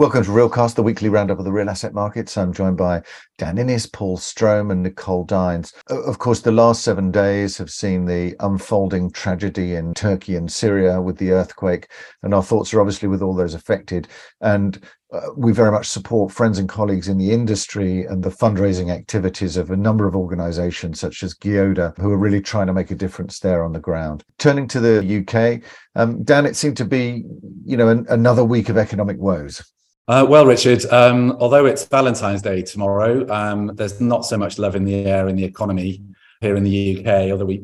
Welcome to Realcast, the weekly roundup of the real asset markets. I'm joined by Dan Innes, Paul Strohm, and Nicole Dines. Of course, the last seven days have seen the unfolding tragedy in Turkey and Syria with the earthquake, and our thoughts are obviously with all those affected. And uh, we very much support friends and colleagues in the industry and the fundraising activities of a number of organizations such as Gioda, who are really trying to make a difference there on the ground. Turning to the UK, um, Dan, it seemed to be, you know, an, another week of economic woes. Uh, well, Richard, um, although it's Valentine's Day tomorrow, um, there's not so much love in the air in the economy here in the UK. Although we,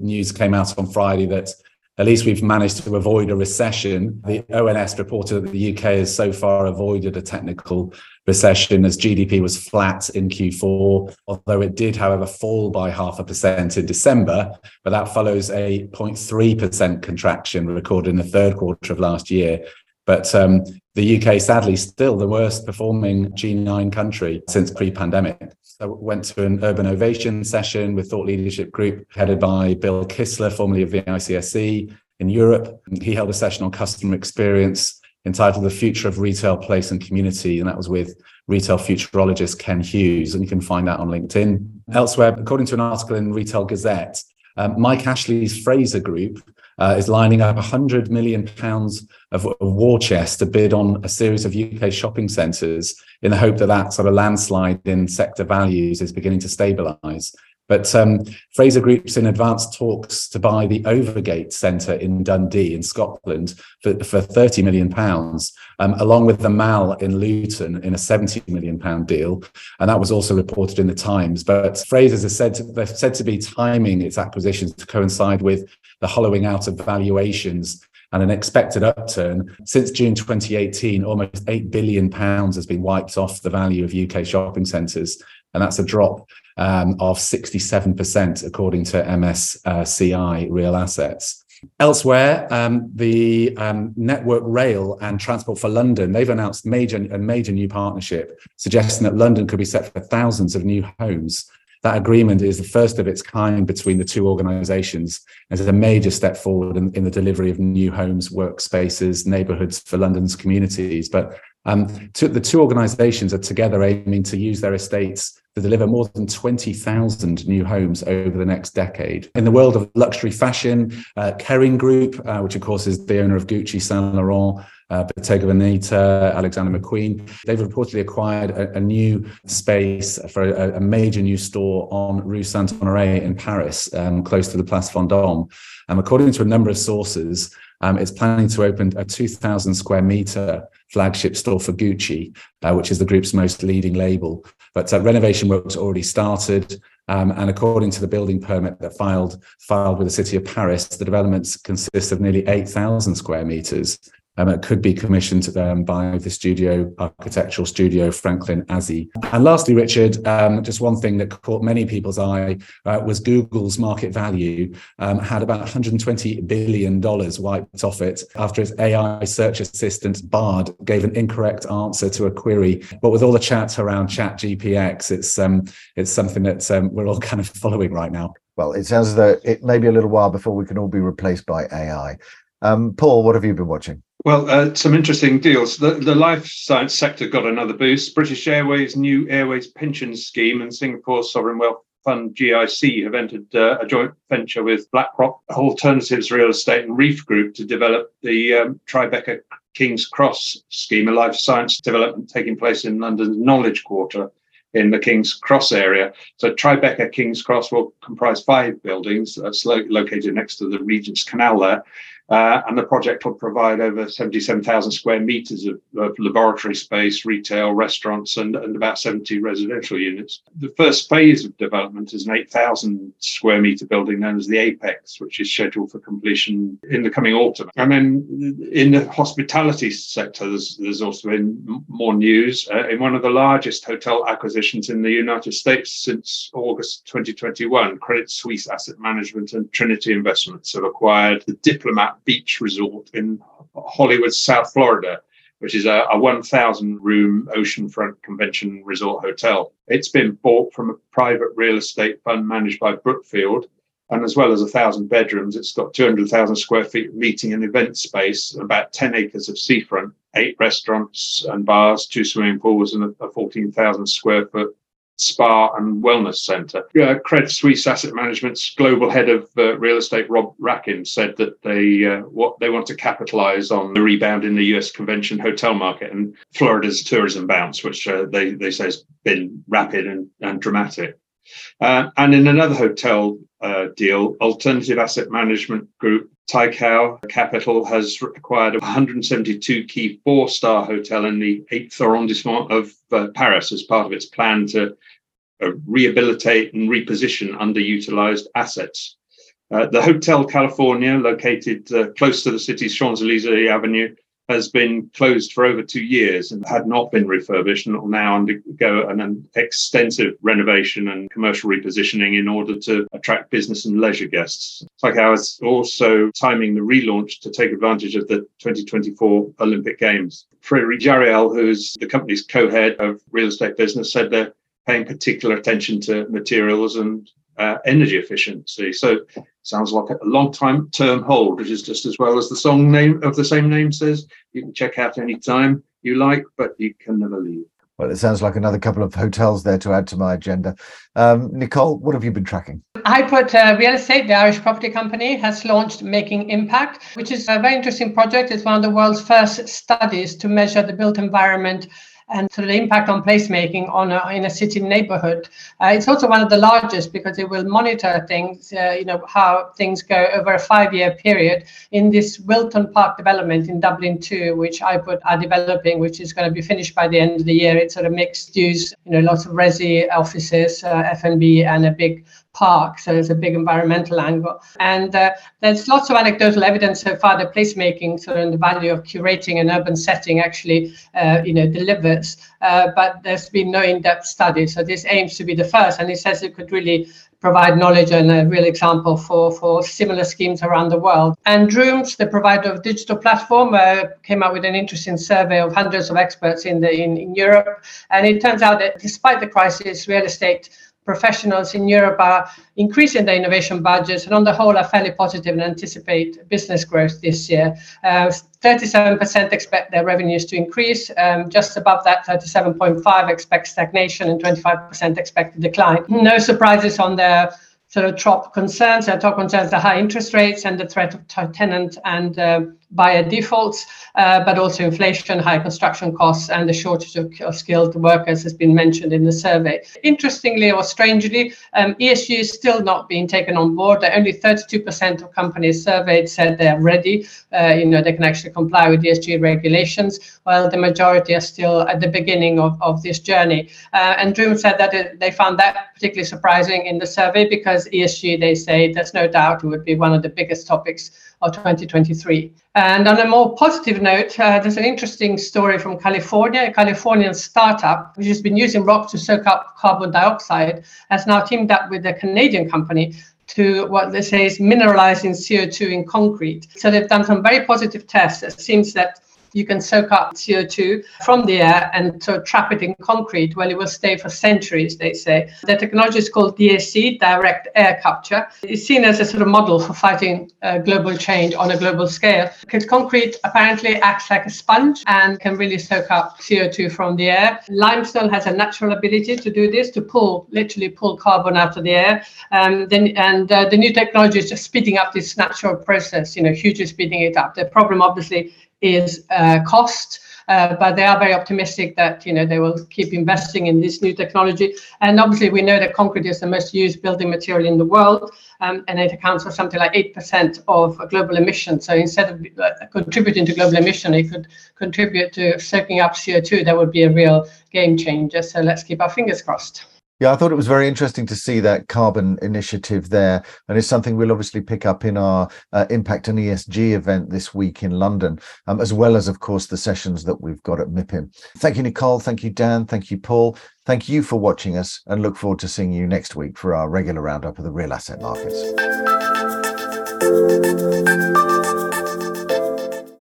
news came out on Friday that at least we've managed to avoid a recession. The ONS reported that the UK has so far avoided a technical recession as GDP was flat in Q4, although it did, however, fall by half a percent in December. But that follows a 0.3% contraction recorded in the third quarter of last year. But um, the UK, sadly, still the worst performing G9 country since pre pandemic. I went to an urban ovation session with Thought Leadership Group, headed by Bill Kistler, formerly of the ICSC in Europe. He held a session on customer experience entitled The Future of Retail, Place and Community. And that was with retail futurologist Ken Hughes. And you can find that on LinkedIn. Elsewhere, according to an article in Retail Gazette, um, Mike Ashley's Fraser Group uh, is lining up 100 million pounds of, of war chest to bid on a series of UK shopping centres in the hope that that sort of landslide in sector values is beginning to stabilise. But um, Fraser Group's in advanced talks to buy the Overgate Centre in Dundee in Scotland for, for 30 million pounds, um, along with the Mall in Luton in a 70 million pound deal. And that was also reported in the Times. But Fraser's is said to, they're said to be timing its acquisitions to coincide with the hollowing out of valuations and an expected upturn. Since June 2018, almost 8 billion pounds has been wiped off the value of UK shopping centres, and that's a drop um, of 67% according to MSCI Real Assets. Elsewhere, um, the um, Network Rail and Transport for London, they've announced major, a major new partnership, suggesting that London could be set for thousands of new homes that agreement is the first of its kind between the two organisations and is a major step forward in, in, the delivery of new homes, workspaces, neighbourhoods for London's communities. But um, to, the two organisations are together aiming to use their estates to deliver more than 20,000 new homes over the next decade. In the world of luxury fashion, uh, Kering Group, uh, which of course is the owner of Gucci, Saint Laurent, uh, Bottega Veneta, Alexander McQueen. They've reportedly acquired a, a new space for a, a, major new store on Rue Saint Honoré in Paris, um, close to the Place Vendôme. Um, according to a number of sources, um, it's planning to open a 2,000 square meter flagship store for Gucci, uh, which is the group's most leading label. But uh, renovation works already started. Um, and according to the building permit that filed filed with the city of Paris, the developments consist of nearly 8,000 square meters um, it could be commissioned um, by the studio, architectural studio Franklin Azzi. And lastly, Richard, um, just one thing that caught many people's eye uh, was Google's market value um, had about 120 billion dollars wiped off it after its AI search assistant Bard gave an incorrect answer to a query. But with all the chat around ChatGPT, it's um, it's something that um, we're all kind of following right now. Well, it sounds as though it may be a little while before we can all be replaced by AI. Paul, what have you been watching? Well, uh, some interesting deals. The, the life science sector got another boost. British Airways' new Airways pension scheme and Singapore's sovereign wealth fund GIC have entered uh, a joint venture with BlackRock Alternatives Real Estate and Reef Group to develop the um, Tribeca King's Cross scheme, a life science development taking place in London's Knowledge Quarter in the King's Cross area. So Tribeca King's Cross will comprise five buildings that's lo- located next to the Regent's Canal there. Uh, and the project will provide over 77,000 square meters of, of, laboratory space, retail, restaurants, and, and about 70 residential units. The first phase of development is an 8,000 square meter building known as the Apex, which is scheduled for completion in the coming autumn. And then in the hospitality sector, there's, there's also been more news. Uh, in one of the largest hotel acquisitions in the United States since August 2021, Credit Suisse Asset Management and Trinity Investments have acquired the Diplomat Beach Resort in Hollywood, South Florida, which is a, a 1,000 room oceanfront convention resort hotel. It's been bought from a private real estate fund managed by Brookfield. And as well as a thousand bedrooms, it's got 200,000 square feet of meeting and event space, about 10 acres of seafront, eight restaurants and bars, two swimming pools, and a 14,000 square foot spa and wellness centre. Uh, Credit Suisse Asset Management's global head of uh, real estate, Rob Rackin, said that they uh, what they want to capitalise on the rebound in the U.S. convention hotel market and Florida's tourism bounce, which uh, they they say has been rapid and, and dramatic. Uh, and in another hotel uh, deal, Alternative Asset Management Group Tikehau Capital has acquired a 172 key four star hotel in the 8th arrondissement of uh, Paris as part of its plan to uh, rehabilitate and reposition underutilized assets. Uh, the Hotel California, located uh, close to the city's Champs Elysees Avenue, has been closed for over two years and had not been refurbished and will now undergo an, extensive renovation and commercial repositioning in order to attract business and leisure guests. Tikehau is also timing the relaunch to take advantage of the 2024 Olympic Games. Frederic Jariel, who's the company's co-head of real estate business, said they're paying particular attention to materials and uh, energy efficiency. So sounds like a long time term hold, which is just as well as the song name of the same name says. You can check out any time you like, but you can never leave. Well, it sounds like another couple of hotels there to add to my agenda. Um, Nicole, what have you been tracking? IPUT uh, real estate. The Irish Property Company has launched Making Impact, which is a very interesting project. It's one of the world's first studies to measure the built environment and sort of the impact on placemaking on a, in a city neighborhood. Uh, it's also one of the largest because it will monitor things, uh, you know, how things go over a five-year period in this Wilton Park development in Dublin 2, which IPUT are developing, which is going to be finished by the end of the year. It's sort of mixed use, you know, lots of resi offices, uh, F&B, and a big park. So there's a big environmental angle. And uh, there's lots of anecdotal evidence so far that placemaking, sort of the value of curating an urban setting actually, uh, you know, delivers. Uh, but there's been no in-depth study. So this aims to be the first. And it says it could really provide knowledge and a real example for, for similar schemes around the world. And Drooms, the provider of digital platform, uh, came out with an interesting survey of hundreds of experts in, the, in, in Europe. And it turns out that despite the crisis, real estate professionals in Europe are increasing their innovation budgets and on the whole are fairly positive and anticipate business growth this year. Uh, 37% expect their revenues to increase. Um, just above that, 37.5 expect stagnation and 25% expect a decline. No surprises on the sort of top concerns. Their top concerns are high interest rates and the threat of tenant and uh, buyer defaults, uh, but also inflation, high construction costs, and the shortage of, of, skilled workers has been mentioned in the survey. Interestingly or strangely, um, ESG is still not being taken on board. Only 32% of companies surveyed said they're ready. Uh, you know, they can actually comply with ESG regulations, while the majority are still at the beginning of, of this journey. Uh, and Drooms said that it, they found that particularly surprising in the survey because ESG, they say, there's no doubt it would be one of the biggest topics of 2023. And on a more positive note, uh, there's an interesting story from California. A Californian startup, which has been using rock to soak up carbon dioxide, has now teamed up with a Canadian company to what they say is mineralizing CO2 in concrete. So they've done some very positive tests. It seems that you can soak up CO2 from the air and so trap it in concrete where it will stay for centuries, they say. The technology is called DAC, direct air capture. It's seen as a sort of model for fighting uh, global change on a global scale because concrete apparently acts like a sponge and can really soak up CO2 from the air. Limestone has a natural ability to do this, to pull, literally pull carbon out of the air. Um, then, and uh, the new technology is just speeding up this natural process, you know, hugely speeding it up. The problem, obviously, is uh, cost. Uh, but they are very optimistic that you know they will keep investing in this new technology. And obviously, we know that concrete is the most used building material in the world, um, and it accounts for something like eight percent of global emissions. So instead of uh, contributing to global emission, it could contribute to soaking up CO2. That would be a real game changer. So let's keep our fingers crossed. Yeah, I thought it was very interesting to see that carbon initiative there. And it's something we'll obviously pick up in our uh, Impact and ESG event this week in London, um, as well as, of course, the sessions that we've got at MIPIM. Thank you, Nicole. Thank you, Dan. Thank you, Paul. Thank you for watching us and look forward to seeing you next week for our regular roundup of the real asset markets.